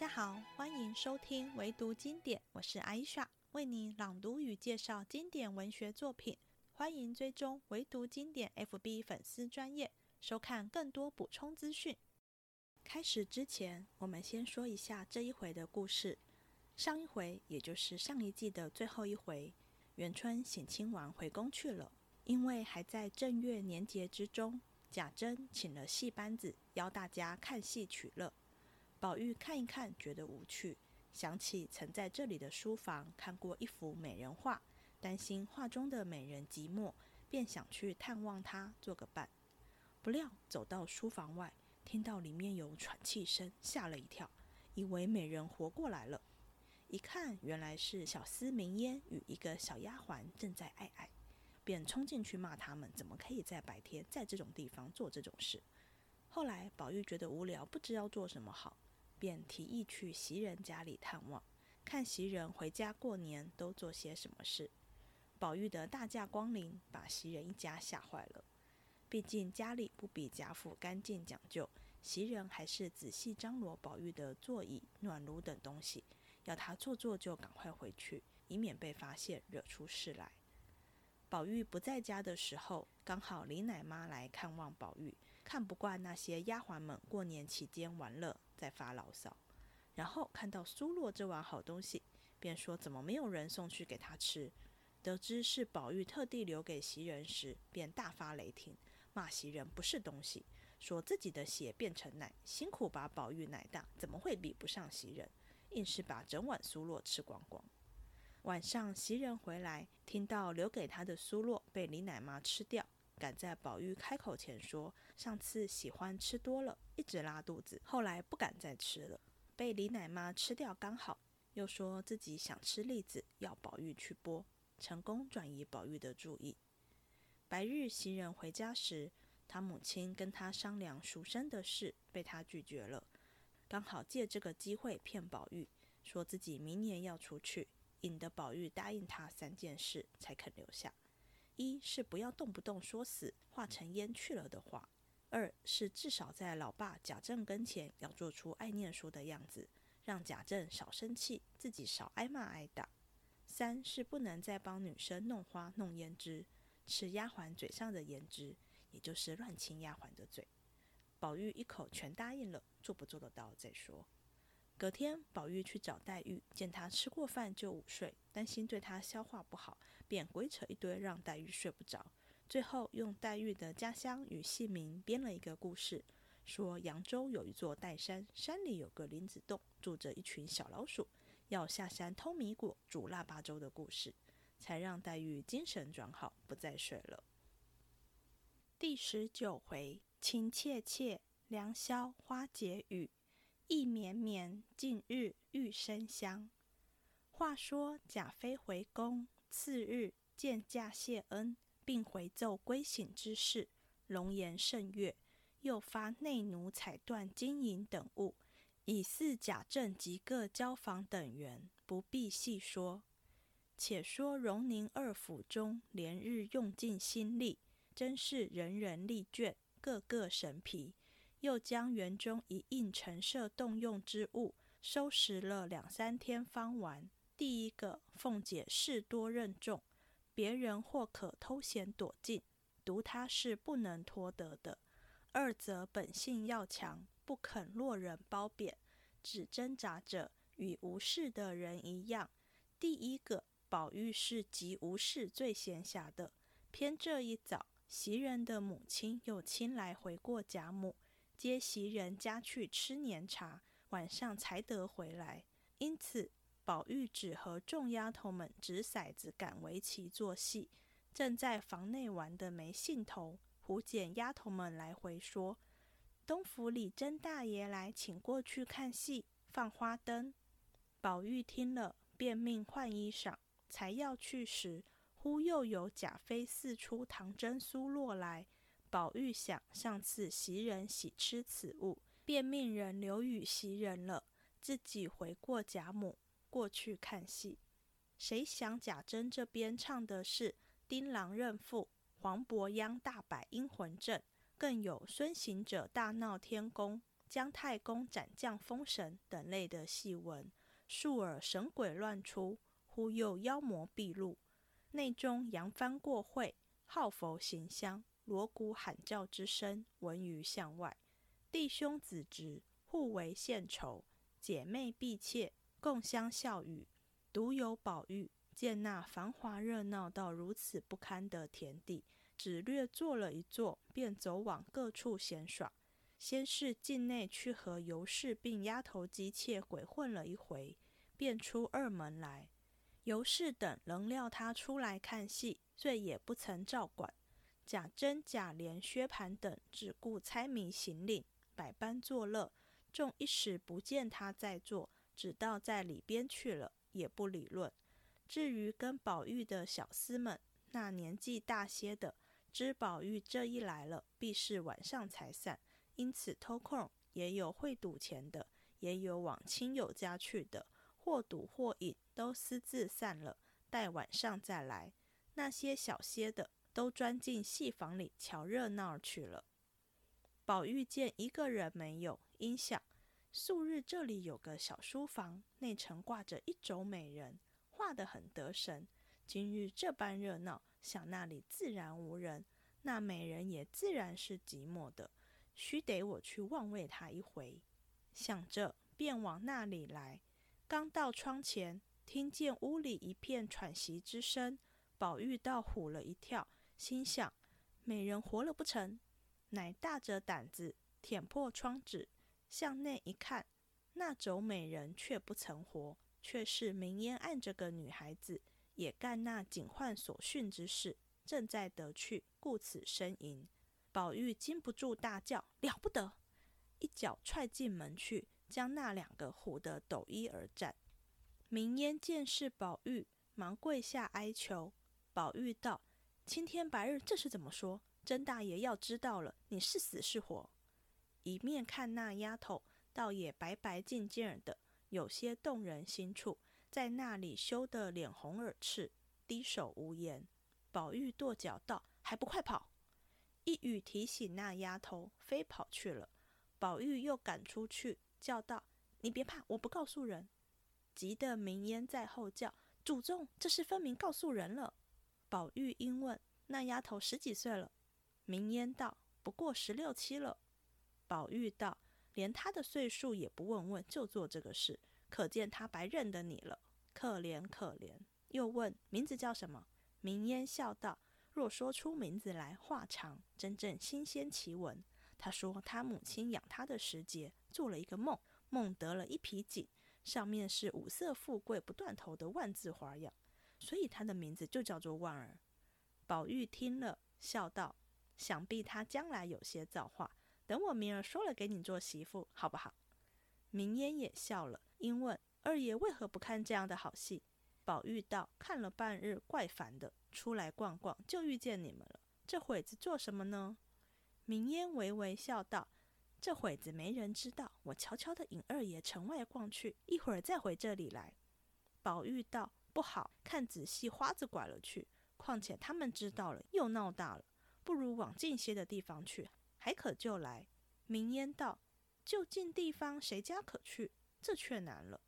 大家好，欢迎收听唯读经典，我是艾莎，为你朗读与介绍经典文学作品。欢迎追踪唯读经典 FB 粉丝专业，收看更多补充资讯。开始之前，我们先说一下这一回的故事。上一回，也就是上一季的最后一回，元春省亲王回宫去了，因为还在正月年节之中，贾珍请了戏班子，邀大家看戏取乐。宝玉看一看，觉得无趣，想起曾在这里的书房看过一幅美人画，担心画中的美人寂寞，便想去探望她，做个伴。不料走到书房外，听到里面有喘气声，吓了一跳，以为美人活过来了。一看，原来是小厮明烟与一个小丫鬟正在爱爱，便冲进去骂他们，怎么可以在白天在这种地方做这种事？后来宝玉觉得无聊，不知要做什么好。便提议去袭人家里探望，看袭人回家过年都做些什么事。宝玉的大驾光临，把袭人一家吓坏了。毕竟家里不比贾府干净讲究，袭人还是仔细张罗宝玉的座椅、暖炉等东西，要他坐坐就赶快回去，以免被发现惹出事来。宝玉不在家的时候，刚好李奶妈来看望宝玉，看不惯那些丫鬟们过年期间玩乐。在发牢骚，然后看到苏洛这碗好东西，便说怎么没有人送去给他吃？得知是宝玉特地留给袭人时，便大发雷霆，骂袭人不是东西，说自己的血变成奶，辛苦把宝玉奶大，怎么会比不上袭人？硬是把整碗苏洛吃光光。晚上袭人回来，听到留给他的苏洛被李奶妈吃掉。赶在宝玉开口前说：“上次喜欢吃多了，一直拉肚子，后来不敢再吃了，被李奶妈吃掉刚好。”又说自己想吃栗子，要宝玉去剥，成功转移宝玉的注意。白日袭人回家时，他母亲跟他商量赎身的事，被他拒绝了。刚好借这个机会骗宝玉，说自己明年要出去，引得宝玉答应他三件事，才肯留下。一是不要动不动说死化成烟去了的话；二是至少在老爸贾政跟前要做出爱念书的样子，让贾政少生气，自己少挨骂挨打；三是不能再帮女生弄花弄胭脂，吃丫鬟嘴上的胭脂，也就是乱亲丫鬟的嘴。宝玉一口全答应了，做不做得到再说。隔天，宝玉去找黛玉，见她吃过饭就午睡，担心对她消化不好，便鬼扯一堆，让黛玉睡不着。最后用黛玉的家乡与姓名编了一个故事，说扬州有一座岱山，山里有个林子洞，住着一群小老鼠，要下山偷米果煮腊八粥的故事，才让黛玉精神转好，不再睡了。第十九回，情切切，良宵花解语。意绵绵，近日玉生香。话说贾妃回宫，次日见驾谢恩，并回奏归省之事，龙颜甚悦。又发内奴彩缎、金银等物，以赐贾政及各交房等员，不必细说。且说荣宁二府中，连日用尽心力，真是人人力倦，个个神疲。又将园中一应陈设动用之物收拾了两三天方完。第一个，凤姐事多任重，别人或可偷闲躲进，独她是不能脱得的；二则本性要强，不肯落人褒贬，只挣扎着与无事的人一样。第一个，宝玉是极无事最闲暇的，偏这一早，袭人的母亲又亲来回过贾母。接袭人家去吃年茶，晚上才得回来。因此，宝玉只和众丫头们掷骰子、赶围棋、做戏，正在房内玩得没兴头。胡捡丫头们来回说：“东府里甄大爷来，请过去看戏，放花灯。”宝玉听了，便命换衣裳。才要去时，忽又有贾妃四出唐真、苏洛来。宝玉想上次袭人喜吃此物，便命人留与袭人了，自己回过贾母过去看戏。谁想贾珍这边唱的是丁郎认父，黄伯央大摆阴魂阵，更有孙行者大闹天宫，姜太公斩将封神等类的戏文，数耳神鬼乱出，忽又妖魔毕露，内中扬帆过会，号佛行香，锣鼓喊叫之声闻于巷外，弟兄子侄互为献酬，姐妹婢妾共相笑语。独有宝玉见那繁华热闹到如此不堪的田地，只略坐了一坐，便走往各处闲耍。先是境内去和尤氏并丫头姬妾鬼混了一回，便出二门来。尤氏等仍料他出来看戏，遂也不曾照管。贾珍、贾琏、薛蟠等只顾猜谜行令，百般作乐。众一时不见他在座，只道在里边去了。也不理论。至于跟宝玉的小厮们，那年纪大些的，知宝玉这一来了，必是晚上才散，因此偷空也有会赌钱的，也有往亲友家去的，或赌或饮，都私自散了，待晚上再来。那些小些的，都钻进戏房里瞧热闹去了。宝玉见一个人没有，因想。素日这里有个小书房，内城挂着一轴美人，画得很得神。今日这般热闹，想那里自然无人，那美人也自然是寂寞的，须得我去望慰她一回。想着，便往那里来。刚到窗前，听见屋里一片喘息之声，宝玉倒唬了一跳，心想：美人活了不成？乃大着胆子舔破窗纸。向内一看，那轴美人却不曾活，却是明烟暗着个女孩子，也干那警幻所训之事，正在得去，故此呻吟。宝玉禁不住大叫：“了不得！”一脚踹进门去，将那两个唬得抖衣而战。明烟见是宝玉，忙跪下哀求。宝玉道：“青天白日，这是怎么说？甄大爷要知道了，你是死是活？”一面看那丫头，倒也白白净净的，有些动人心处，在那里羞得脸红耳赤，低首无言。宝玉跺脚道：“还不快跑！”一语提醒那丫头，飞跑去了。宝玉又赶出去，叫道：“你别怕，我不告诉人。”急得明烟在后叫：“祖宗，这是分明告诉人了。”宝玉因问：“那丫头十几岁了？”明烟道：“不过十六七了。”宝玉道：“连她的岁数也不问问，就做这个事，可见他白认得你了，可怜可怜。”又问名字叫什么？明烟笑道：“若说出名字来，话长，真正新鲜奇闻。他说他母亲养他的时节，做了一个梦，梦得了一匹锦，上面是五色富贵不断头的万字花样，所以他的名字就叫做万儿。”宝玉听了，笑道：“想必他将来有些造化。”等我明儿说了给你做媳妇，好不好？明烟也笑了，因问二爷为何不看这样的好戏？宝玉道：看了半日，怪烦的，出来逛逛，就遇见你们了。这会子做什么呢？明烟微微笑道：这会子没人知道，我悄悄的引二爷城外逛去，一会儿再回这里来。宝玉道：不好，看仔细，花子拐了去。况且他们知道了，又闹大了，不如往近些的地方去。还可就来。明烟道：“就近地方，谁家可去？这却难了。”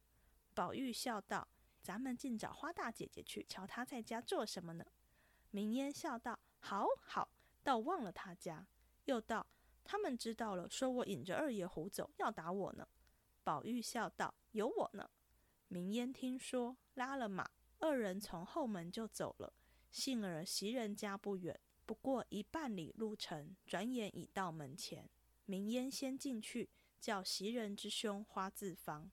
宝玉笑道：“咱们尽找花大姐姐去，瞧她在家做什么呢？”明烟笑道：“好好，倒忘了她家。”又道：“他们知道了，说我引着二爷胡走，要打我呢。”宝玉笑道：“有我呢。”明烟听说，拉了马，二人从后门就走了。幸而袭人家不远。不过一半里路程，转眼已到门前。明烟先进去，叫袭人之兄花自芳。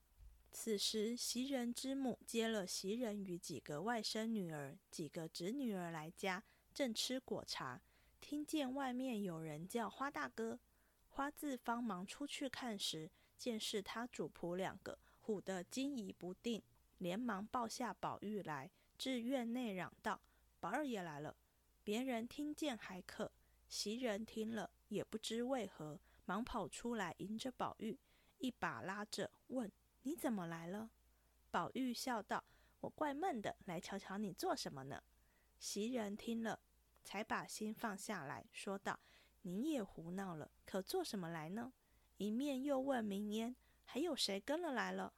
此时袭人之母接了袭人与几个外甥女儿、几个侄女儿来家，正吃果茶，听见外面有人叫花大哥。花自芳忙出去看时，见是他主仆两个，唬得惊疑不定，连忙抱下宝玉来，至院内嚷道：“宝二爷来了。”别人听见还可，袭人听了也不知为何，忙跑出来迎着宝玉，一把拉着问：“你怎么来了？”宝玉笑道：“我怪闷的，来瞧瞧你做什么呢？”袭人听了，才把心放下来说道：“你也胡闹了，可做什么来呢？”一面又问明烟：“还有谁跟了来了？”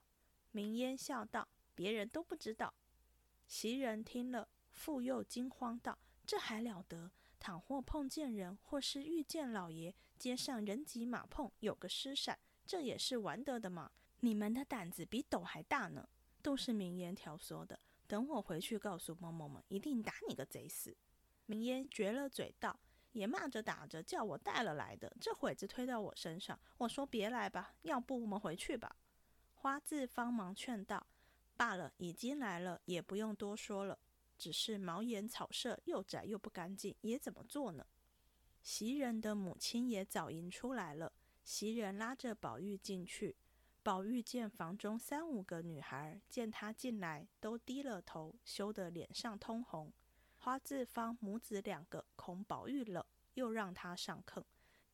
明烟笑道：“别人都不知道。”袭人听了，复又惊慌道：“这还了得！倘或碰见人，或是遇见老爷，街上人挤马碰，有个失闪，这也是玩得的嘛！你们的胆子比斗还大呢！都是明烟挑唆的。等我回去告诉嬷嬷们，一定打你个贼死！”明烟撅了嘴道。也骂着打着叫我带了来的，这会子推到我身上。我说别来吧，要不我们回去吧。花字方忙劝道：“罢了，已经来了，也不用多说了。只是茅檐草舍又窄又不干净，也怎么做呢？”袭人的母亲也早迎出来了，袭人拉着宝玉进去。宝玉见房中三五个女孩，见他进来，都低了头，羞得脸上通红。花字方母子两个恐宝玉冷，又让他上炕，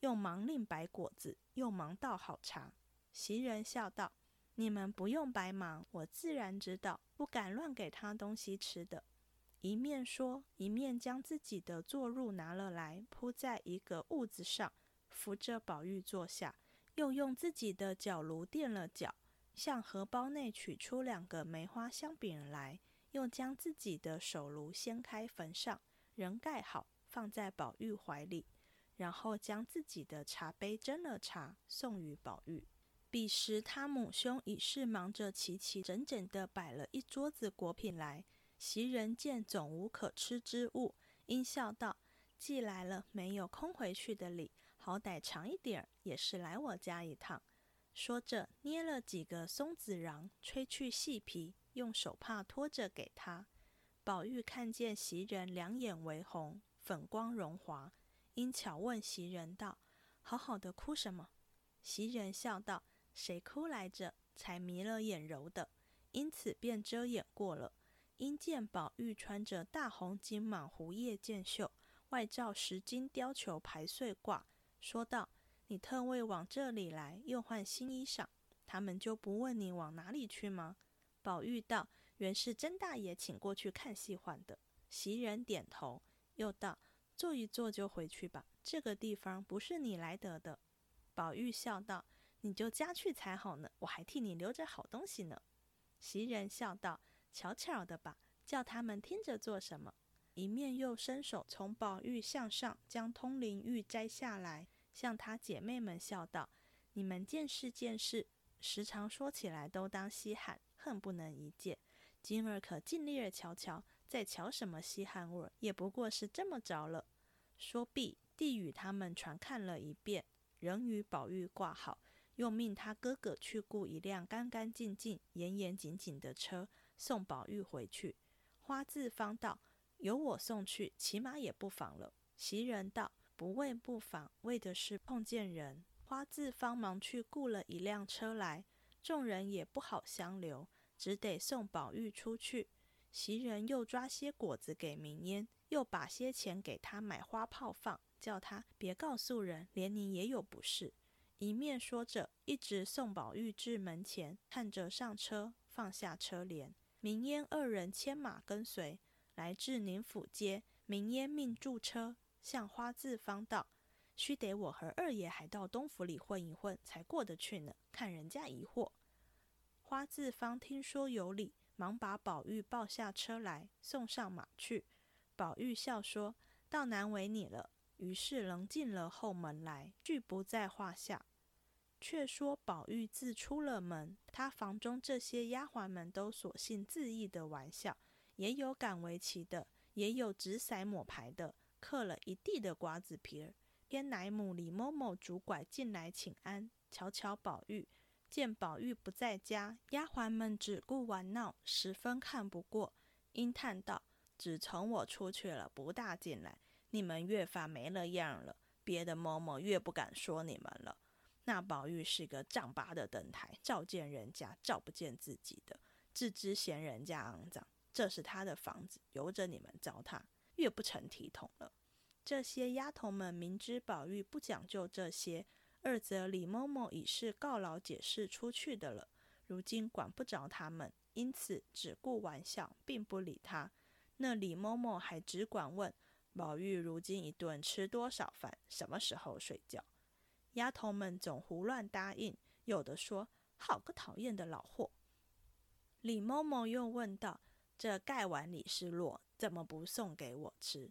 又忙令摆果子，又忙倒好茶。袭人笑道：“你们不用白忙，我自然知道，不敢乱给他东西吃的。”一面说，一面将自己的坐褥拿了来，铺在一个褥子上，扶着宝玉坐下，又用自己的脚炉垫了脚，向荷包内取出两个梅花香饼来。又将自己的手炉掀开焚上，人盖好，放在宝玉怀里，然后将自己的茶杯斟了茶，送与宝玉。彼时他母兄已是忙着齐齐整整的摆了一桌子果品来。袭人见总无可吃之物，因笑道：“既来了，没有空回去的理，好歹尝一点儿，也是来我家一趟。”说着，捏了几个松子瓤，吹去细皮。用手帕托着给他。宝玉看见袭人两眼微红，粉光荣华，因巧问袭人道：“好好的哭什么？”袭人笑道：“谁哭来着？才迷了眼揉的，因此便遮掩过了。”因见宝玉穿着大红金蟒狐叶箭袖，外罩十金貂裘排穗褂，说道：“你特为往这里来，又换新衣裳，他们就不问你往哪里去吗？”宝玉道：“原是甄大爷请过去看戏换的。”袭人点头，又道：“坐一坐就回去吧，这个地方不是你来得的。”宝玉笑道：“你就家去才好呢，我还替你留着好东西呢。”袭人笑道：“巧巧的吧，叫他们听着做什么？”一面又伸手从宝玉项上将通灵玉摘下来，向他姐妹们笑道：“你们见识见识，时常说起来都当稀罕。”恨不能一见，今儿可尽力儿瞧瞧，再瞧什么稀罕味，也不过是这么着了。说毕，递与他们传看了一遍，仍与宝玉挂好，又命他哥哥去雇一辆干干净净、严严谨谨的车，送宝玉回去。花字方道：“由我送去，起码也不妨了。”袭人道：“不为不妨，为的是碰见人。”花字方忙去雇了一辆车来。众人也不好相留，只得送宝玉出去。袭人又抓些果子给明烟，又把些钱给他买花炮放，叫他别告诉人，连你也有不是。一面说着，一直送宝玉至门前，看着上车，放下车帘。明烟二人牵马跟随，来至宁府街。明烟命驻车，向花字方道。须得我和二爷还到东府里混一混，才过得去呢。看人家疑惑。花字方听说有理，忙把宝玉抱下车来，送上马去。宝玉笑说：“倒难为你了。”于是仍进了后门来，俱不在话下。却说宝玉自出了门，他房中这些丫鬟们都索性自意的玩笑，也有赶围棋的，也有掷骰抹牌的，嗑了一地的瓜子皮儿。天奶母李某某拄拐进来请安，瞧瞧宝玉，见宝玉不在家，丫鬟们只顾玩闹，十分看不过，因叹道：“只从我出去了，不大进来，你们越发没了样了。别的嬷嬷越不敢说你们了。那宝玉是个丈八的灯台，照见人家，照不见自己的，自知嫌人家肮脏。这是他的房子，由着你们糟蹋，越不成体统了。”这些丫头们明知宝玉不讲究这些，二则李嬷嬷已是告老解释出去的了，如今管不着他们，因此只顾玩笑，并不理他。那李嬷嬷还只管问宝玉如今一顿吃多少饭，什么时候睡觉。丫头们总胡乱答应，有的说：“好个讨厌的老货。”李嬷嬷又问道：“这盖碗里是落，怎么不送给我吃？”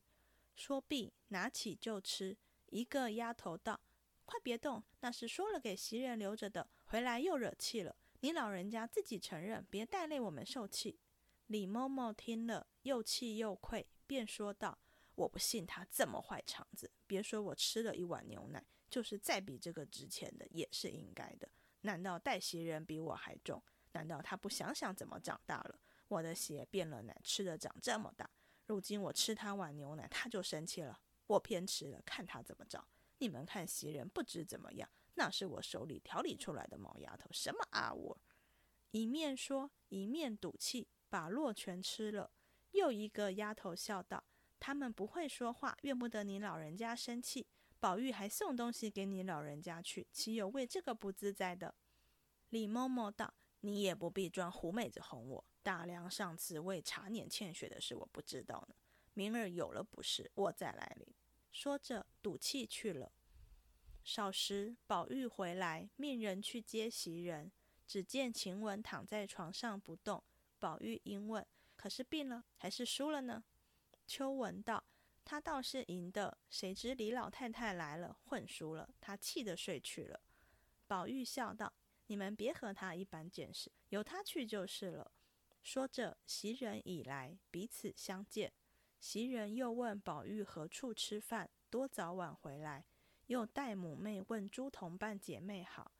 说毕，拿起就吃。一个丫头道：“快别动，那是说了给袭人留着的，回来又惹气了。你老人家自己承认，别带累我们受气。”李嬷嬷听了，又气又愧，便说道：“我不信他这么坏肠子，别说我吃了一碗牛奶，就是再比这个值钱的，也是应该的。难道带袭人比我还重？难道他不想想怎么长大了？我的血变了奶，吃的长这么大，如今我吃他碗牛奶，他就生气了。我偏吃了，看他怎么着。你们看袭人不知怎么样，那是我手里调理出来的毛丫头，什么阿窝？一面说，一面赌气。把落全吃了。又一个丫头笑道：“他们不会说话，怨不得你老人家生气。宝玉还送东西给你老人家去，岂有为这个不自在的？”李嬷嬷道：“你也不必装狐妹子哄我。大梁上次为茶碾欠血的事，我不知道呢。明儿有了不是，我再来领。”说着赌气去了。少时，宝玉回来，命人去接袭人，只见晴雯躺在床上不动。宝玉因问：“可是病了，还是输了呢？”秋文道：“他倒是赢的，谁知李老太太来了，混输了，他气得睡去了。”宝玉笑道：“你们别和他一般见识，由他去就是了。”说着，袭人已来，彼此相见。袭人又问宝玉何处吃饭，多早晚回来，又带母妹问诸同伴姐妹好。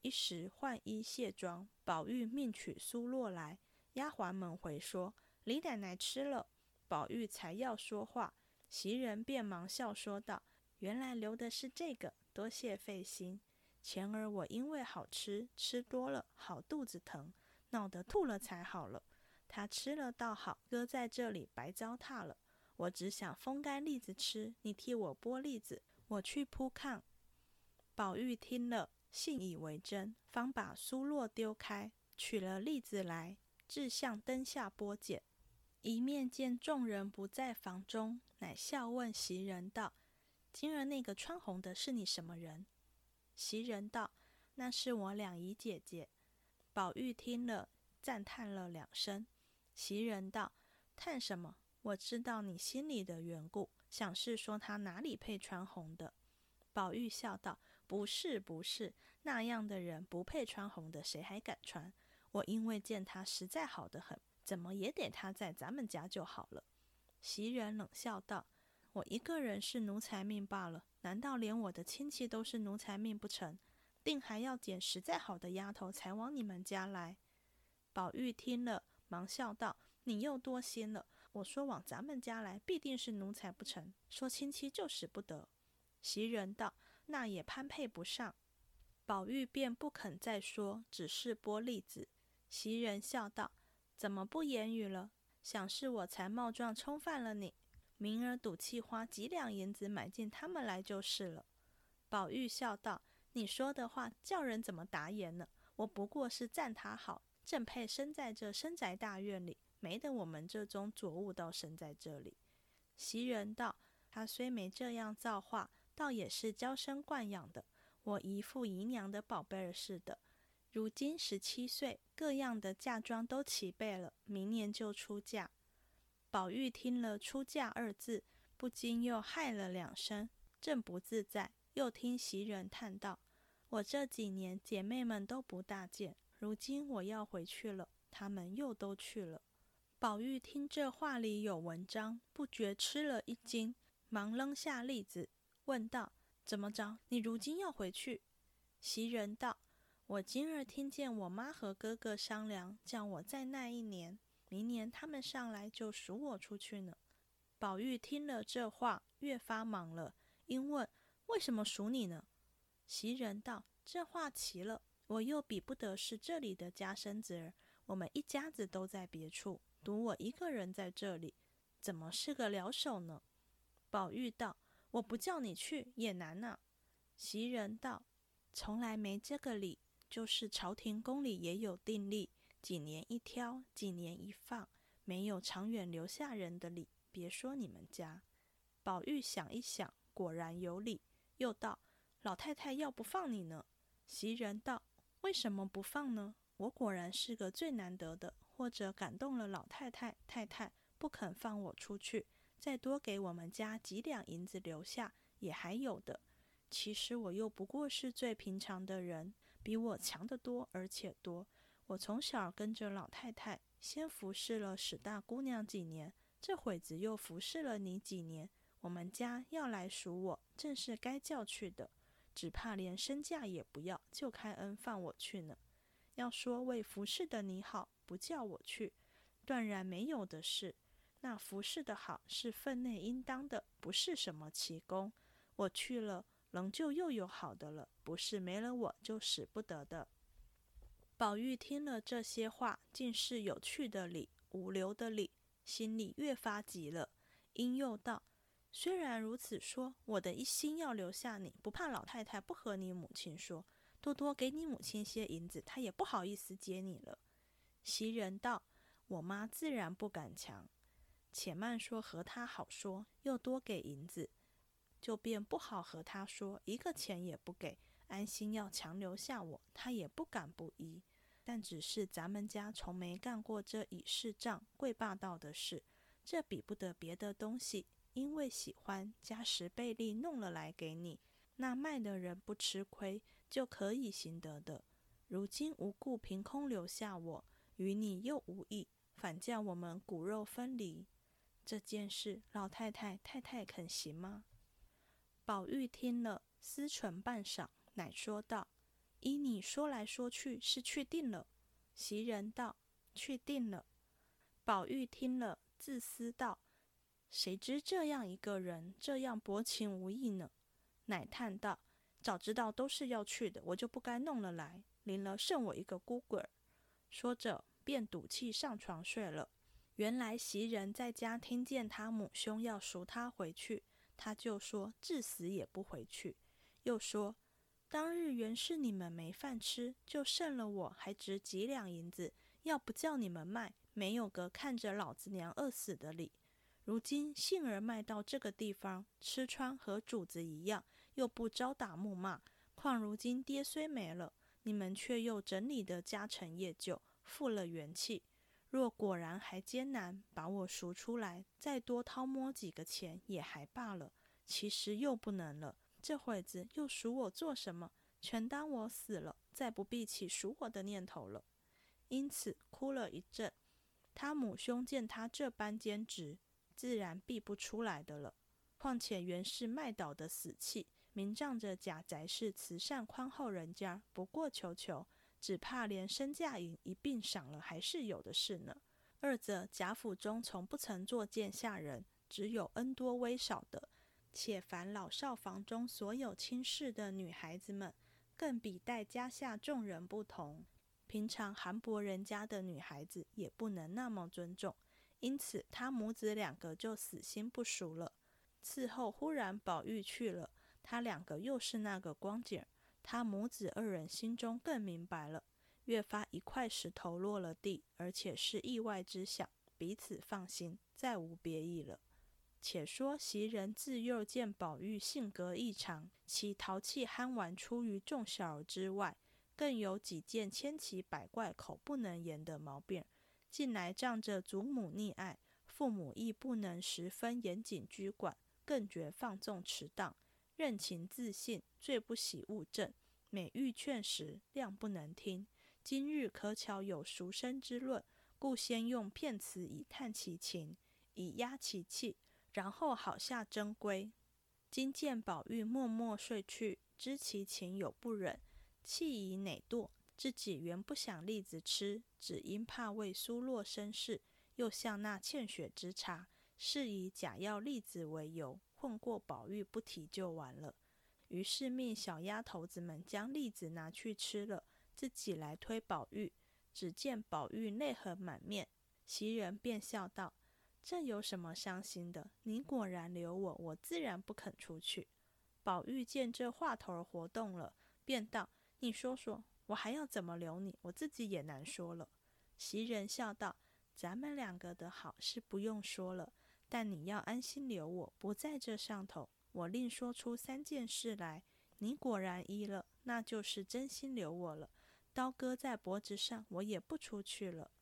一时换衣卸妆，宝玉命取苏洛来。丫鬟们回说：“李奶奶吃了。”宝玉才要说话，袭人便忙笑说道：“原来留的是这个，多谢费心。前儿我因为好吃，吃多了，好肚子疼，闹得吐了才好了。他吃了倒好，搁在这里白糟蹋了。我只想风干栗子吃，你替我剥栗子，我去铺炕。”宝玉听了，信以为真，方把酥络丢开，取了栗子来。志向灯下剥茧，一面见众人不在房中，乃笑问袭人道：“今儿那个穿红的是你什么人？”袭人道：“那是我两姨姐姐。”宝玉听了，赞叹了两声。袭人道：“叹什么？我知道你心里的缘故，想是说他哪里配穿红的。”宝玉笑道：“不是，不是，那样的人不配穿红的，谁还敢穿？”我因为见他实在好得很，怎么也得他在咱们家就好了。袭人冷笑道：“我一个人是奴才命罢了，难道连我的亲戚都是奴才命不成？定还要捡实在好的丫头才往你们家来？”宝玉听了，忙笑道：“你又多心了。我说往咱们家来，必定是奴才不成？说亲戚就使不得。”袭人道：“那也攀配不上。”宝玉便不肯再说，只是剥栗子。袭人笑道：“怎么不言语了？想是我才冒撞冲犯了你，明儿赌气花几两银子买进他们来就是了。”宝玉笑道：“你说的话叫人怎么答言呢？我不过是赞他好，正配生在这深宅大院里，没得我们这种浊物倒生在这里。”袭人道：“他虽没这样造化，倒也是娇生惯养的，我姨父姨娘的宝贝儿似的。”如今十七岁，各样的嫁妆都齐备了，明年就出嫁。宝玉听了“出嫁”二字，不禁又害了两声，正不自在。又听袭人叹道：“我这几年姐妹们都不大见，如今我要回去了，她们又都去了。”宝玉听这话里有文章，不觉吃了一惊，忙扔下栗子，问道：“怎么着？你如今要回去？”袭人道。我今儿听见我妈和哥哥商量，叫我再耐一年，明年他们上来就赎我出去呢。宝玉听了这话，越发忙了，因问：“为什么赎你呢？”袭人道：“这话奇了，我又比不得是这里的家生子儿，我们一家子都在别处，独我一个人在这里，怎么是个了手呢？”宝玉道：“我不叫你去也难呐。”袭人道：“从来没这个理。”就是朝廷宫里也有定例，几年一挑，几年一放，没有长远留下人的理。别说你们家，宝玉想一想，果然有理。又道：“老太太要不放你呢？”袭人道：“为什么不放呢？我果然是个最难得的，或者感动了老太太、太太，不肯放我出去，再多给我们家几两银子留下，也还有的。其实我又不过是最平常的人，比我强得多，而且多。我从小跟着老太太，先服侍了史大姑娘几年，这会子又服侍了你几年。”我们家要来赎我，正是该叫去的，只怕连身价也不要，就开恩放我去呢。要说为服侍的你好，不叫我去，断然没有的事。那服侍的好是分内应当的，不是什么奇功。我去了，仍旧又有好的了，不是没了我就使不得的。宝玉听了这些话，竟是有趣的理，无留的理，心里越发急了，因又道。虽然如此说，我的一心要留下你，不怕老太太不和你母亲说，多多给你母亲些银子，她也不好意思接你了。袭人道：“我妈自然不敢强，且慢说和她好说，又多给银子，就便不好和他说，一个钱也不给，安心要强留下我，他也不敢不依。但只是咱们家从没干过这以势仗贵霸道的事，这比不得别的东西。”因为喜欢，加十倍利弄了来给你，那卖的人不吃亏，就可以行得的。如今无故凭空留下我，与你又无益，反叫我们骨肉分离。这件事，老太太、太太肯行吗？宝玉听了，思忖半晌，乃说道：“依你说来说去，是去定了。”袭人道：“去定了。”宝玉听了，自思道。谁知这样一个人这样薄情无义呢？乃叹道：“早知道都是要去的，我就不该弄了来，临了剩我一个孤鬼。”说着，便赌气上床睡了。原来袭人在家听见他母兄要赎他回去，他就说：“至死也不回去。”又说：“当日原是你们没饭吃，就剩了我还值几两银子，要不叫你们卖，没有个看着老子娘饿死的理。”如今幸而卖到这个地方，吃穿和主子一样，又不招打木骂。况如今爹虽没了，你们却又整理的家成业就，复了元气。若果然还艰难，把我赎出来，再多掏摸几个钱也还罢了。其实又不能了，这会子又赎我做什么？全当我死了，再不必起赎我的念头了。因此哭了一阵。他母兄见他这般坚持。自然避不出来的了。况且原是卖倒的死气，明仗着贾宅是慈善宽厚人家，不过求求，只怕连身价银一并赏了，还是有的是呢。二则贾府中从不曾作见下人，只有恩多威少的，且凡老少房中所有亲事的女孩子们，更比待家下众人不同。平常寒薄人家的女孩子，也不能那么尊重。因此，他母子两个就死心不赎了。伺候忽然宝玉去了，他两个又是那个光景，他母子二人心中更明白了，越发一块石头落了地，而且是意外之想，彼此放心，再无别意了。且说袭人自幼见宝玉性格异常，其淘气憨玩出于众小儿之外，更有几件千奇百怪、口不能言的毛病。近来仗着祖母溺爱，父母亦不能十分严谨拘管，更觉放纵迟当，任情自信，最不喜物证。每欲劝时，谅不能听。今日可巧有赎身之论，故先用骗词以探其情，以压其气，然后好下真规。今见宝玉默默睡去，知其情有不忍，气已馁惰。自己原不想栗子吃，只因怕为苏洛生事，又向那欠血之茶，是以假药栗子为由，混过宝玉不提就完了。于是命小丫头子们将栗子拿去吃了，自己来推宝玉。只见宝玉泪痕满面，袭人便笑道：“这有什么伤心的？你果然留我，我自然不肯出去。”宝玉见这话头儿活动了，便道：“你说说。”我还要怎么留你？我自己也难说了。袭人笑道：“咱们两个的好是不用说了，但你要安心留我，不在这上头。我另说出三件事来，你果然依了，那就是真心留我了。刀割在脖子上，我也不出去了。”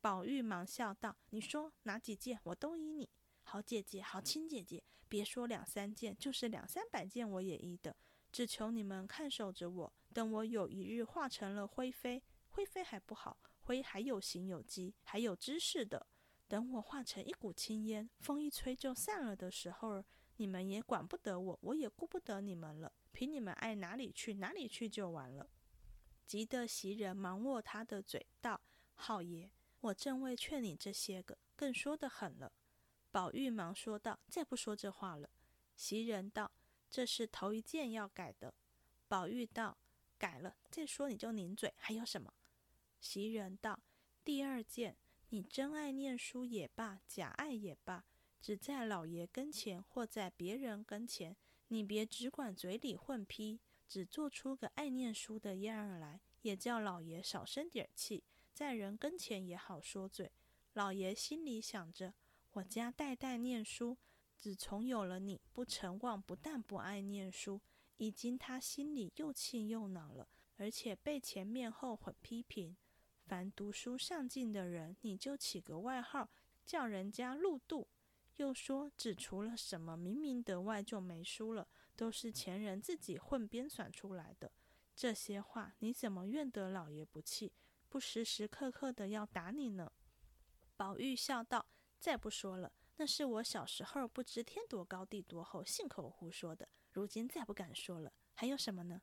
宝玉忙笑道：“你说哪几件，我都依你。好姐姐，好亲姐姐，别说两三件，就是两三百件，我也依的。只求你们看守着我，等我有一日化成了灰飞，灰飞还不好，灰还有形有机，还有知识的。等我化成一股青烟，风一吹就散了的时候，你们也管不得我，我也顾不得你们了，凭你们爱哪里去哪里去就完了。”急得袭人忙握他的嘴道：“好爷。”我正为劝你这些个，更说得狠了。宝玉忙说道：“再不说这话了。”袭人道：“这是头一件要改的。”宝玉道：“改了再说，你就拧嘴。还有什么？”袭人道：“第二件，你真爱念书也罢，假爱也罢，只在老爷跟前或在别人跟前，你别只管嘴里混批，只做出个爱念书的样儿来，也叫老爷少生点儿气。”在人跟前也好说嘴，老爷心里想着，我家代代念书，自从有了你，不成忘不但不爱念书，已经他心里又气又恼了，而且被前面后混批评。凡读书上进的人，你就起个外号，叫人家路度，又说只除了什么明明德外就没书了，都是前人自己混编算出来的。这些话你怎么怨得老爷不气？不时时刻刻的要打你呢。宝玉笑道：“再不说了，那是我小时候不知天多高地多厚，信口胡说的。如今再不敢说了。还有什么呢？”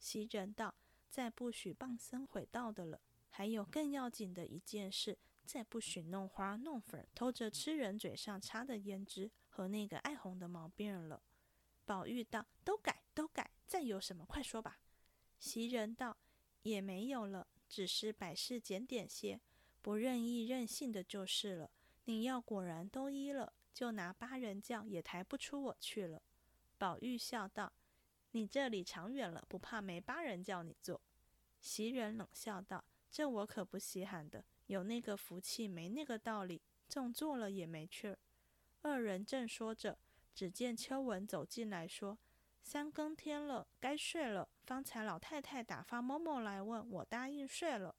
袭人道：“再不许傍僧毁道的了。还有更要紧的一件事，再不许弄花弄粉，偷着吃人嘴上插的胭脂和那个爱红的毛病了。”宝玉道：“都改，都改。再有什么，快说吧。”袭人道：“也没有了。”只是百事检点些，不任意任性的就是了。你要果然都依了，就拿八人轿也抬不出我去了。宝玉笑道：“你这里长远了，不怕没八人叫你坐。”袭人冷笑道：“这我可不稀罕的，有那个福气，没那个道理，纵坐了也没趣儿。”二人正说着，只见秋文走进来说。三更天了，该睡了。方才老太太打发嬷嬷来问我，答应睡了。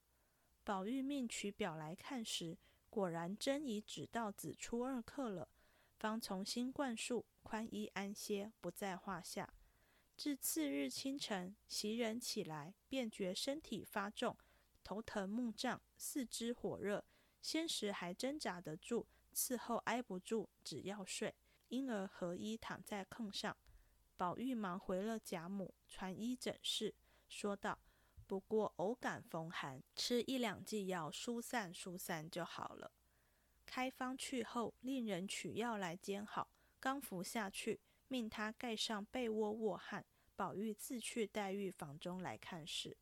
宝玉命取表来看时，果然真已只到子初二刻了。方重新灌输，宽衣安歇，不在话下。至次日清晨，袭人起来，便觉身体发重，头疼目胀，四肢火热。先时还挣扎得住，伺后挨不住，只要睡，因而合衣躺在炕上。宝玉忙回了贾母，传医诊视，说道：“不过偶感风寒，吃一两剂药疏散疏散就好了。”开方去后，令人取药来煎好，刚服下去，命他盖上被窝卧汗。宝玉自去黛玉房中来看事。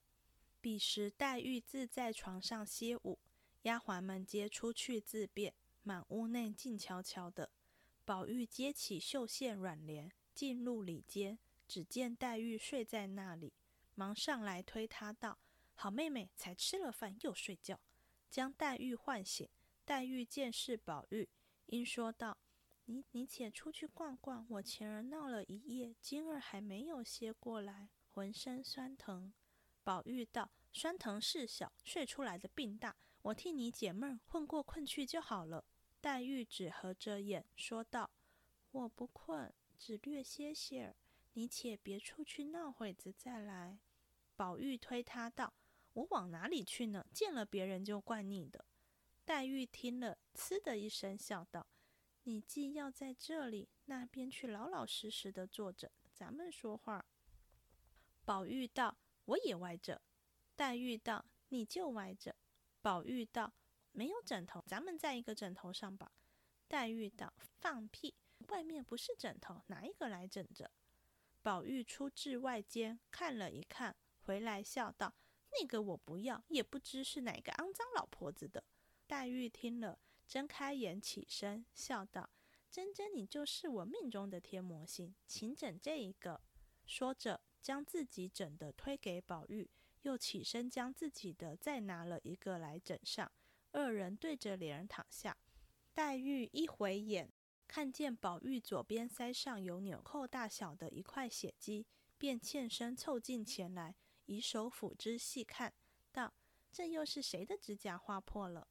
彼时黛玉自在床上歇午，丫鬟们皆出去自便，满屋内静悄悄的。宝玉接起绣线软帘。进入里间，只见黛玉睡在那里，忙上来推她道：“好妹妹，才吃了饭又睡觉。”将黛玉唤醒。黛玉见是宝玉，因说道：“你你且出去逛逛，我前儿闹了一夜，今儿还没有歇过来，浑身酸疼。”宝玉道：“酸疼事小，睡出来的病大，我替你解闷，混过困去就好了。”黛玉只合着眼说道：“我不困。”只略歇歇儿，你且别出去闹会子再来。宝玉推他道：“我往哪里去呢？见了别人就怪你的。”黛玉听了，嗤的一声笑道：“你既要在这里，那边去老老实实的坐着，咱们说话。”宝玉道：“我也歪着。”黛玉道：“你就歪着。”宝玉道：“没有枕头，咱们在一个枕头上吧。”黛玉道：“放屁！”外面不是枕头，哪一个来枕着？宝玉出至外间看了一看，回来笑道：“那个我不要，也不知是哪个肮脏老婆子的。”黛玉听了，睁开眼起身，笑道：“真真，你就是我命中的天魔星，请枕这一个。”说着，将自己枕的推给宝玉，又起身将自己的再拿了一个来枕上。二人对着脸躺下，黛玉一回眼。看见宝玉左边腮上有纽扣大小的一块血迹，便欠身凑近前来，以手抚之细看，道：“这又是谁的指甲划破了？”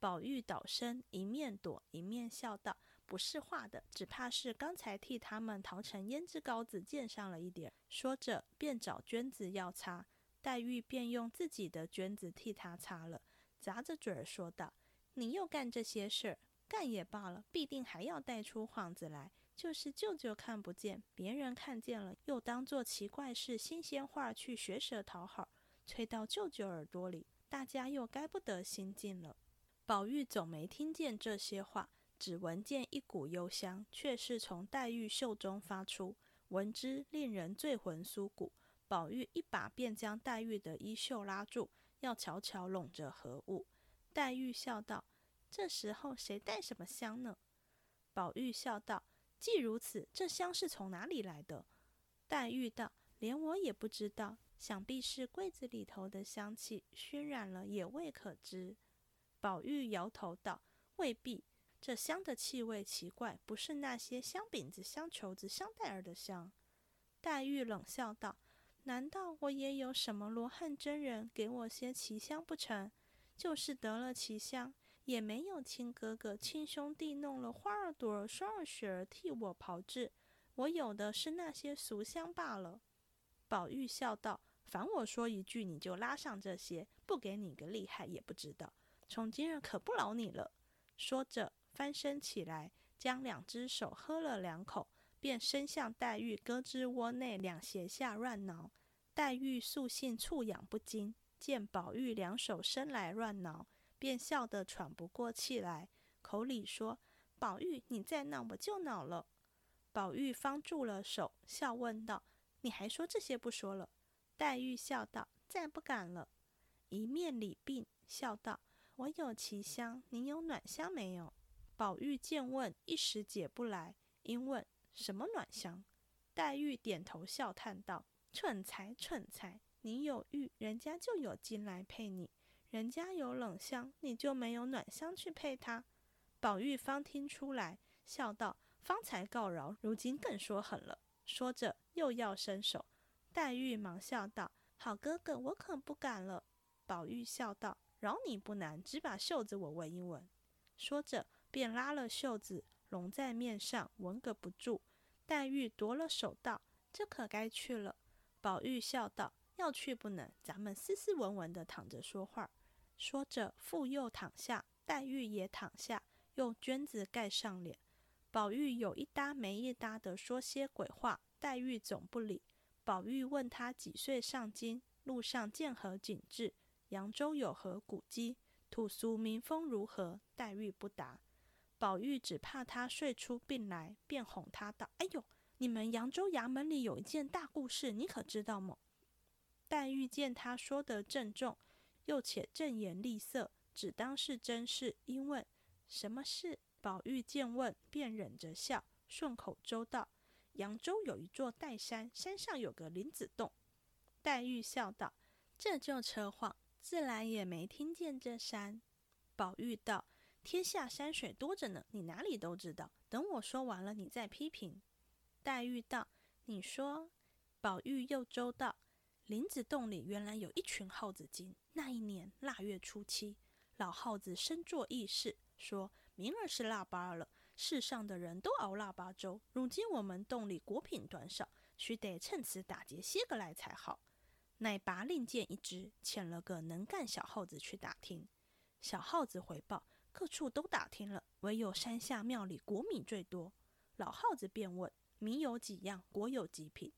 宝玉倒身，一面躲一面笑道：“不是画的，只怕是刚才替他们淘成胭脂膏子溅上了一点。”说着便找绢子要擦，黛玉便用自己的绢子替他擦了，咂着嘴儿说道：“你又干这些事儿，干也罢了，必定还要带出幌子来。”就是舅舅看不见，别人看见了，又当做奇怪事、新鲜话去学舌讨好，吹到舅舅耳朵里，大家又该不得心静了。宝玉总没听见这些话，只闻见一股幽香，却是从黛玉袖中发出，闻之令人醉魂酥骨。宝玉一把便将黛玉的衣袖拉住，要悄悄拢着何物。黛玉笑道：“这时候谁带什么香呢？”宝玉笑道。既如此，这香是从哪里来的？黛玉道：“连我也不知道，想必是柜子里头的香气熏染了，也未可知。”宝玉摇头道：“未必，这香的气味奇怪，不是那些香饼子、香球子、香袋儿的香。”黛玉冷笑道：“难道我也有什么罗汉真人给我些奇香不成？就是得了奇香。”也没有亲哥哥、亲兄弟弄了花儿朵儿、霜儿雪儿替我炮制，我有的是那些俗香罢了。宝玉笑道：“凡我说一句，你就拉上这些，不给你个厉害也不知道。从今日可不劳你了。”说着翻身起来，将两只手喝了两口，便伸向黛玉胳肢窝内两胁下乱挠。黛玉素性触痒不惊，见宝玉两手伸来乱挠。便笑得喘不过气来，口里说：“宝玉，你再闹我就恼了。”宝玉方住了手，笑问道：“你还说这些不说了？”黛玉笑道：“再不敢了。”一面礼病，笑道：“我有奇香，你有暖香没有？”宝玉见问，一时解不来，因问：“什么暖香？”黛玉点头笑叹道：“蠢材，蠢材！你有玉，人家就有金来配你。”人家有冷香，你就没有暖香去配他。宝玉方听出来，笑道：“方才告饶，如今更说狠了。”说着又要伸手，黛玉忙笑道：“好哥哥，我可不敢了。”宝玉笑道：“饶你不难，只把袖子我闻一闻。”说着便拉了袖子拢在面上，闻个不住。黛玉夺了手道：“这可该去了。”宝玉笑道：“要去不能，咱们斯斯文文的躺着说话。”说着，复又躺下，黛玉也躺下，用绢子盖上脸。宝玉有一搭没一搭的说些鬼话，黛玉总不理。宝玉问他几岁上京，路上见何景致，扬州有何古迹，土俗民风如何，黛玉不答。宝玉只怕他睡出病来，便哄他道：“哎呦，你们扬州衙门里有一件大故事，你可知道么？”黛玉见他说得郑重。又且正言厉色，只当是真事，因问什么事。宝玉见问，便忍着笑，顺口周道：“扬州有一座岱山，山上有个林子洞。”黛玉笑道：“这就扯谎，自然也没听见这山。”宝玉道：“天下山水多着呢，你哪里都知道。等我说完了，你再批评。”黛玉道：“你说。”宝玉又周道。林子洞里原来有一群耗子精。那一年腊月初七，老耗子身作异事，说明儿是腊八了，世上的人都熬腊八粥。如今我们洞里果品短少，须得趁此打劫些个来才好。乃拔令箭一支，遣了个能干小耗子去打听。小耗子回报，各处都打听了，唯有山下庙里果米最多。老耗子便问：米有几样？果有几品？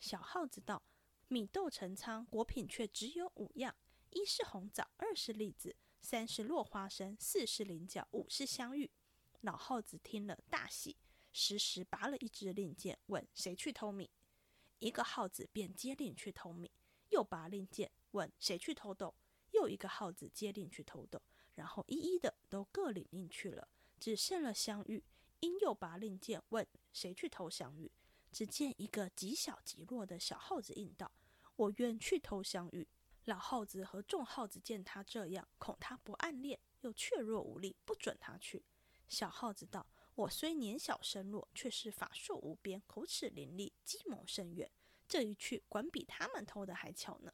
小耗子道。米豆成仓，果品却只有五样：一是红枣，二是栗子，三是落花生，四是菱角，五是香芋。老耗子听了大喜，时时拔了一支令箭，问谁去偷米。一个耗子便接令去偷米，又拔令箭，问谁去偷豆。又一个耗子接令去偷豆，然后一一的都各领令去了，只剩了香玉，因又拔令箭，问谁去偷香玉。只见一个极小极弱的小耗子应道。我愿去偷香玉。老耗子和众耗子见他这样，恐他不暗恋，又怯弱无力，不准他去。小耗子道：“我虽年小身弱，却是法术无边，口齿伶俐，计谋深远。这一去，管比他们偷的还巧呢。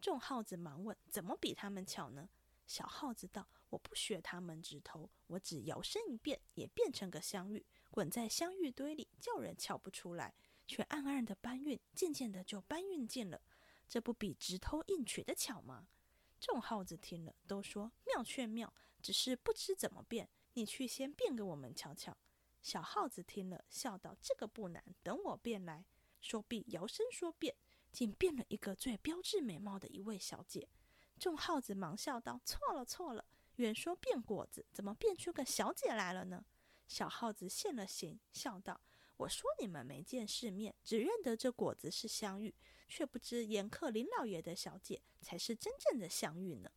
众耗子忙问：“怎么比他们巧呢？”小耗子道：“我不学他们直偷，我只摇身一变，也变成个香芋，滚在香芋堆里，叫人瞧不出来，却暗暗的搬运，渐渐的就搬运进了。这不比直偷硬取的巧吗？”众耗子听了，都说：“妙却妙，只是不知怎么变。你去先变给我们瞧瞧。”小耗子听了，笑道：“这个不难，等我变来。”说毕，摇身说变，竟变了一个最标致美貌的一位小姐。众耗子忙笑道：“错了，错了！原说变果子，怎么变出个小姐来了呢？”小耗子现了形，笑道：“我说你们没见世面，只认得这果子是香玉，却不知严客林老爷的小姐才是真正的香玉呢。”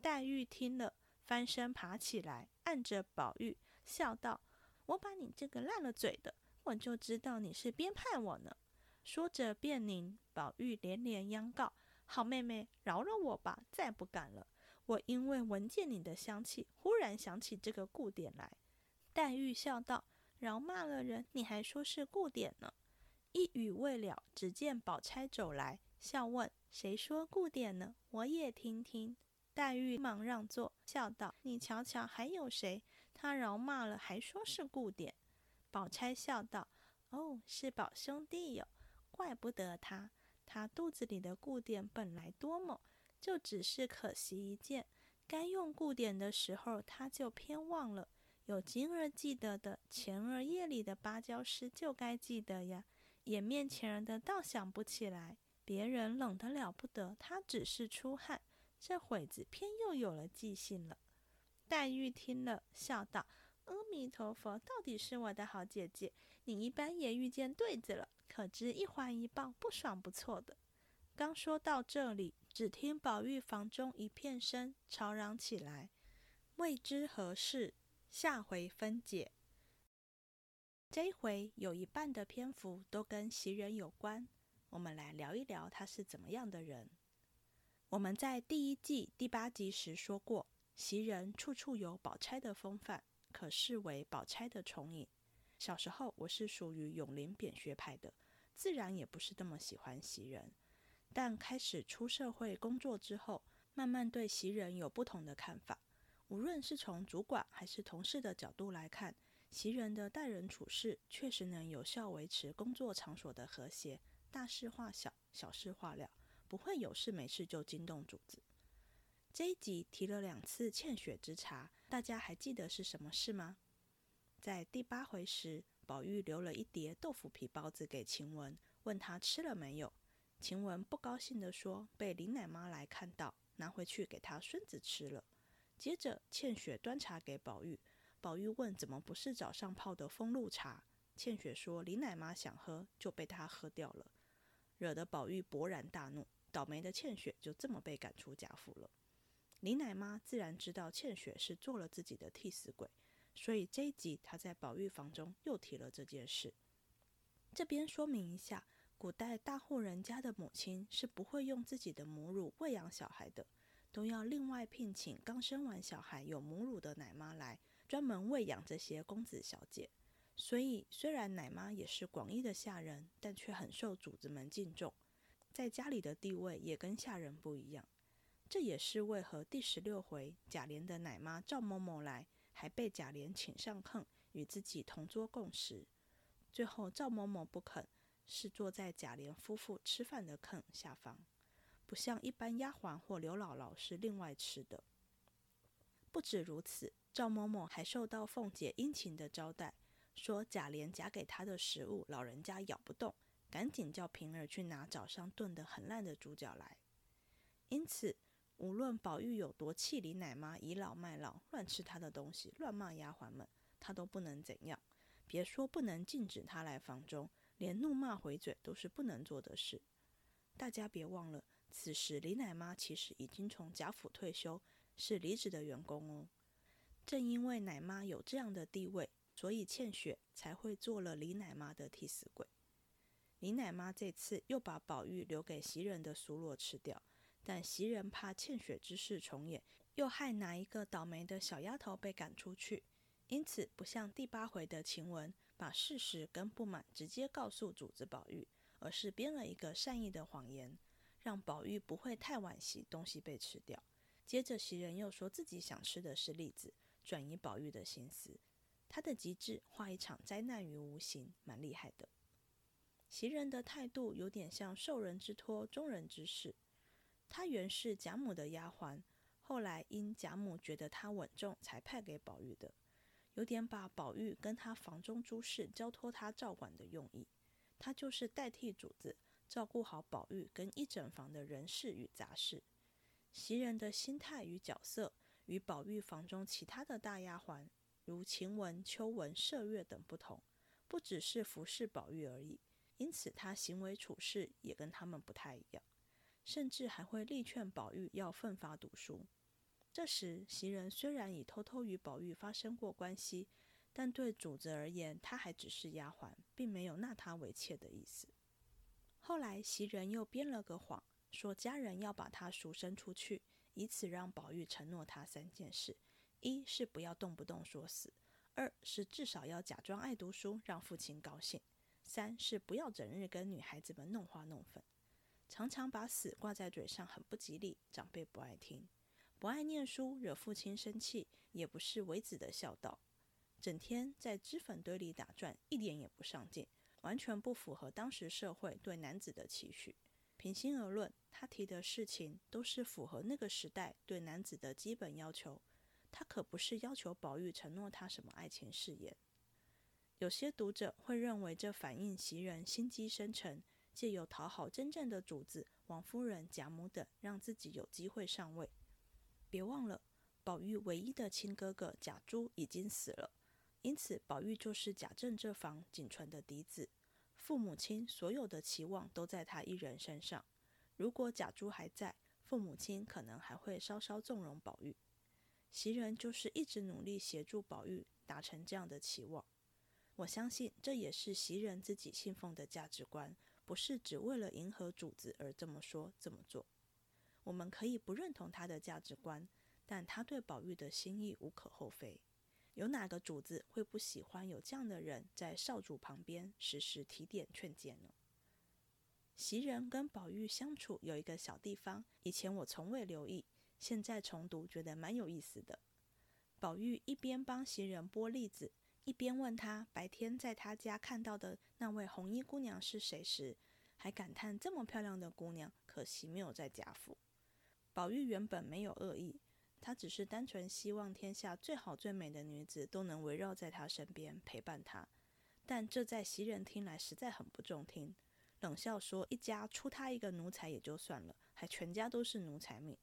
黛玉听了，翻身爬起来，按着宝玉，笑道：“我把你这个烂了嘴的，我就知道你是编派我呢。”说着便拧，宝玉连连央告：“好妹妹，饶了我吧，再不敢了。我因为闻见你的香气，忽然想起这个故典来。”黛玉笑道：“饶骂了人，你还说是故典呢？”一语未了，只见宝钗走来，笑问：“谁说故典呢？我也听听。”黛玉忙让座，笑道：“你瞧瞧，还有谁？他饶骂了，还说是故典。”宝钗笑道：“哦，是宝兄弟哟。”怪不得他，他肚子里的固典本来多么，就只是可惜一件，该用固典的时候他就偏忘了。有今儿记得的，前儿夜里的芭蕉诗就该记得呀，眼面前人的倒想不起来。别人冷得了不得，他只是出汗，这会子偏又有了记性了。黛玉听了，笑道：“阿弥陀佛，到底是我的好姐姐，你一般也遇见对子了。”可知一环一棒，不爽不错的。刚说到这里，只听宝玉房中一片声，吵嚷起来。未知何事，下回分解。这一回有一半的篇幅都跟袭人有关，我们来聊一聊他是怎么样的人。我们在第一季第八集时说过，袭人处处有宝钗的风范，可视为宝钗的宠影。小时候我是属于永林扁学派的。自然也不是那么喜欢袭人，但开始出社会工作之后，慢慢对袭人有不同的看法。无论是从主管还是同事的角度来看，袭人的待人处事确实能有效维持工作场所的和谐，大事化小，小事化了，不会有事没事就惊动主子。这一集提了两次欠雪之茶，大家还记得是什么事吗？在第八回时。宝玉留了一碟豆腐皮包子给晴雯，问她吃了没有。晴雯不高兴地说：“被林奶妈来看到，拿回去给她孙子吃了。”接着倩雪端茶给宝玉，宝玉问：“怎么不是早上泡的风露茶？”倩雪说：“林奶妈想喝，就被她喝掉了。”惹得宝玉勃然大怒，倒霉的倩雪就这么被赶出贾府了。林奶妈自然知道倩雪是做了自己的替死鬼。所以这一集她在宝玉房中又提了这件事。这边说明一下，古代大户人家的母亲是不会用自己的母乳喂养小孩的，都要另外聘请刚生完小孩有母乳的奶妈来专门喂养这些公子小姐。所以虽然奶妈也是广义的下人，但却很受主子们敬重，在家里的地位也跟下人不一样。这也是为何第十六回贾琏的奶妈赵嬷嬷来。还被贾琏请上炕，与自己同桌共食。最后赵嬷嬷不肯，是坐在贾琏夫妇吃饭的炕下方，不像一般丫鬟或刘姥姥是另外吃的。不止如此，赵嬷嬷还受到凤姐殷勤的招待，说贾琏夹给她的食物，老人家咬不动，赶紧叫平儿去拿早上炖得很烂的猪脚来。因此。无论宝玉有多气李奶妈倚老卖老，乱吃他的东西，乱骂丫鬟们，他都不能怎样。别说不能禁止他来房中，连怒骂回嘴都是不能做的事。大家别忘了，此时李奶妈其实已经从贾府退休，是离职的员工哦。正因为奶妈有这样的地位，所以倩雪才会做了李奶妈的替死鬼。李奶妈这次又把宝玉留给袭人的酥萝吃掉。但袭人怕欠雪之事重演，又害哪一个倒霉的小丫头被赶出去，因此不像第八回的晴雯，把事实跟不满直接告诉主子宝玉，而是编了一个善意的谎言，让宝玉不会太惋惜东西被吃掉。接着袭人又说自己想吃的是栗子，转移宝玉的心思。他的极致，画一场灾难于无形，蛮厉害的。袭人的态度有点像受人之托，忠人之事。她原是贾母的丫鬟，后来因贾母觉得她稳重，才派给宝玉的，有点把宝玉跟他房中诸事交托他照管的用意。他就是代替主子，照顾好宝玉跟一整房的人事与杂事。袭人的心态与角色，与宝玉房中其他的大丫鬟。如晴雯、秋雯、麝月等不同，不只是服侍宝玉而已，因此他行为处事也跟他们不太一样，甚至还会力劝宝玉要奋发读书。这时袭人虽然已偷偷与宝玉发生过关系，但对主子而言，她还只是丫鬟，并没有纳她为妾的意思。后来袭人又编了个谎，说家人要把她赎身出去，以此让宝玉承诺她三件事。一是不要动不动说死，二是至少要假装爱读书，让父亲高兴；三是不要整日跟女孩子们弄花弄粉，常常把死挂在嘴上，很不吉利，长辈不爱听。不爱念书，惹父亲生气，也不是为子的孝道。整天在脂粉堆里打转，一点也不上进，完全不符合当时社会对男子的期许。平心而论，他提的事情都是符合那个时代对男子的基本要求。他可不是要求宝玉承诺他什么爱情誓言。有些读者会认为这反映袭人心机深沉，借由讨好真正的主子王夫人、贾母等，让自己有机会上位。别忘了，宝玉唯一的亲哥哥贾珠已经死了，因此宝玉就是贾政这房仅存的嫡子，父母亲所有的期望都在他一人身上。如果贾珠还在，父母亲可能还会稍稍纵容宝玉。袭人就是一直努力协助宝玉达成这样的期望，我相信这也是袭人自己信奉的价值观，不是只为了迎合主子而这么说这么做。我们可以不认同他的价值观，但他对宝玉的心意无可厚非。有哪个主子会不喜欢有这样的人在少主旁边时时提点劝谏呢？袭人跟宝玉相处有一个小地方，以前我从未留意。现在重读，觉得蛮有意思的。宝玉一边帮袭人剥栗子，一边问他白天在他家看到的那位红衣姑娘是谁时，还感叹这么漂亮的姑娘，可惜没有在贾府。宝玉原本没有恶意，他只是单纯希望天下最好最美的女子都能围绕在他身边陪伴他。但这在袭人听来实在很不中听，冷笑说：“一家出他一个奴才也就算了，还全家都是奴才命。”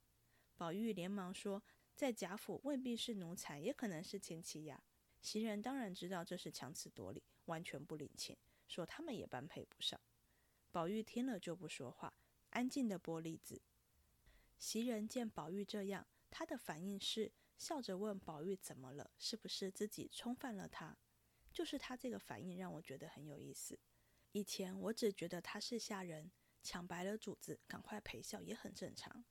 宝玉连忙说：“在贾府未必是奴才，也可能是亲戚呀。”袭人当然知道这是强词夺理，完全不领情，说他们也般配不上。宝玉听了就不说话，安静的剥栗子。袭人见宝玉这样，他的反应是笑着问宝玉怎么了，是不是自己冲犯了他？就是他这个反应让我觉得很有意思。以前我只觉得他是下人，抢白了主子，赶快陪笑也很正常。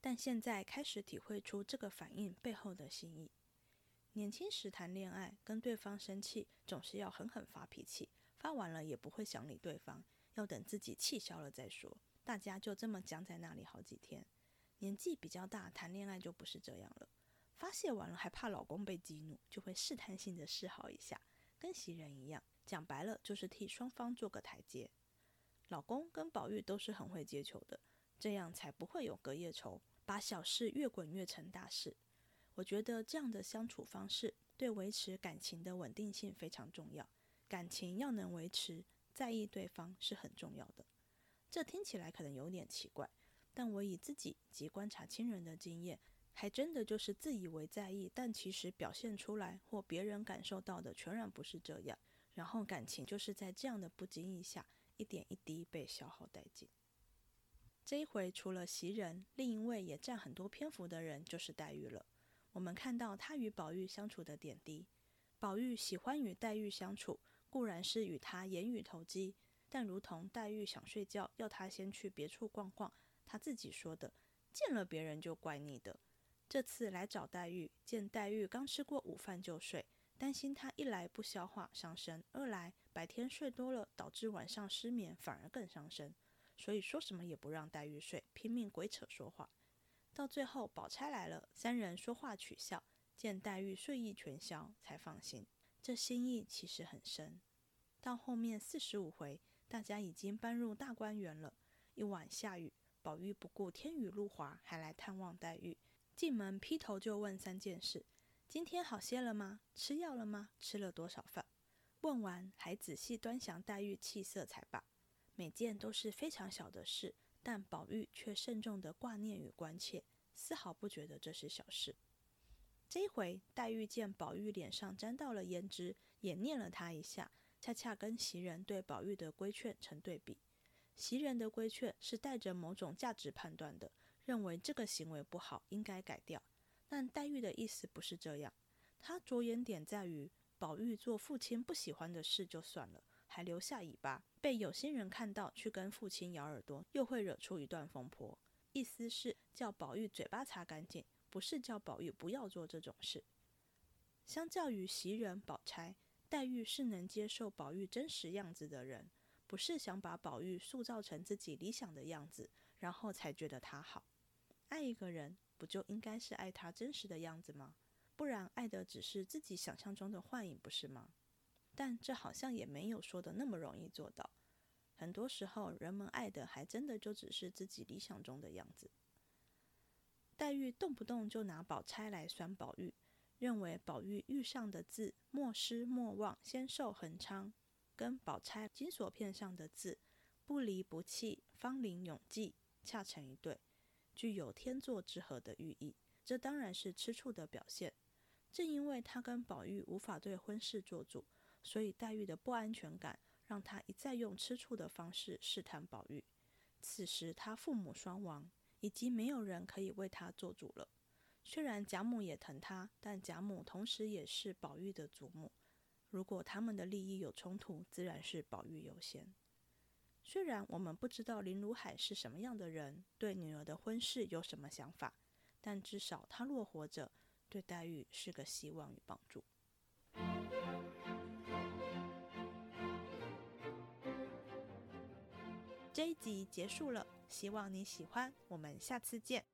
但现在开始体会出这个反应背后的心意。年轻时谈恋爱，跟对方生气，总是要狠狠发脾气，发完了也不会想理对方，要等自己气消了再说。大家就这么僵在那里好几天。年纪比较大，谈恋爱就不是这样了。发泄完了还怕老公被激怒，就会试探性的示好一下，跟袭人一样，讲白了就是替双方做个台阶。老公跟宝玉都是很会接球的，这样才不会有隔夜仇。把小事越滚越成大事，我觉得这样的相处方式对维持感情的稳定性非常重要。感情要能维持，在意对方是很重要的。这听起来可能有点奇怪，但我以自己及观察亲人的经验，还真的就是自以为在意，但其实表现出来或别人感受到的全然不是这样。然后感情就是在这样的不经意下，一点一滴被消耗殆尽。这一回，除了袭人，另一位也占很多篇幅的人就是黛玉了。我们看到她与宝玉相处的点滴。宝玉喜欢与黛玉相处，固然是与她言语投机，但如同黛玉想睡觉，要他先去别处逛逛，他自己说的，见了别人就怪你的。这次来找黛玉，见黛玉刚吃过午饭就睡，担心她一来不消化伤身，二来白天睡多了导致晚上失眠反而更伤身，所以说什么也不让黛玉睡，拼命鬼扯说话。到最后宝钗来了，三人说话取笑，见黛玉睡意全消，才放心。这心意其实很深。到后面四十五回，大家已经搬入大观园了。一晚下雨，宝玉不顾天雨路滑，还来探望黛玉。进门劈头就问三件事。今天好些了吗？吃药了吗？吃了多少饭？问完还仔细端详黛玉气色才罢。每件都是非常小的事，但宝玉却慎重的挂念与关切，丝毫不觉得这是小事。这回，黛玉见宝玉脸上沾到了胭脂，也念了他一下，恰恰跟袭人对宝玉的规劝成对比。袭人的规劝是带着某种价值判断的，认为这个行为不好，应该改掉。但黛玉的意思不是这样，她着眼点在于宝玉做父亲不喜欢的事就算了，还留下尾巴，被有心人看到去跟父亲咬耳朵，又会惹出一段风波。意思是叫宝玉嘴巴擦干净，不是叫宝玉不要做这种事。相较于袭人、宝钗，黛玉是能接受宝玉真实样子的人，不是想把宝玉塑造成自己理想的样子，然后才觉得他好。爱一个人。不就应该是爱他真实的样子吗？不然爱的只是自己想象中的幻影，不是吗？但这好像也没有说的那么容易做到。很多时候，人们爱的还真的就只是自己理想中的样子。黛玉动不动就拿宝钗来酸宝玉，认为宝玉玉上的字“莫失莫忘，仙寿恒昌”，跟宝钗金锁片上的字“不离不弃，芳龄永继”恰成一对。具有天作之合的寓意，这当然是吃醋的表现。正因为他跟宝玉无法对婚事做主，所以黛玉的不安全感让他一再用吃醋的方式试探宝玉。此时他父母双亡，已经没有人可以为他做主了。虽然贾母也疼他，但贾母同时也是宝玉的祖母。如果他们的利益有冲突，自然是宝玉优先。虽然我们不知道林如海是什么样的人，对女儿的婚事有什么想法，但至少他若活着，对黛玉是个希望与帮助。这一集结束了，希望你喜欢，我们下次见。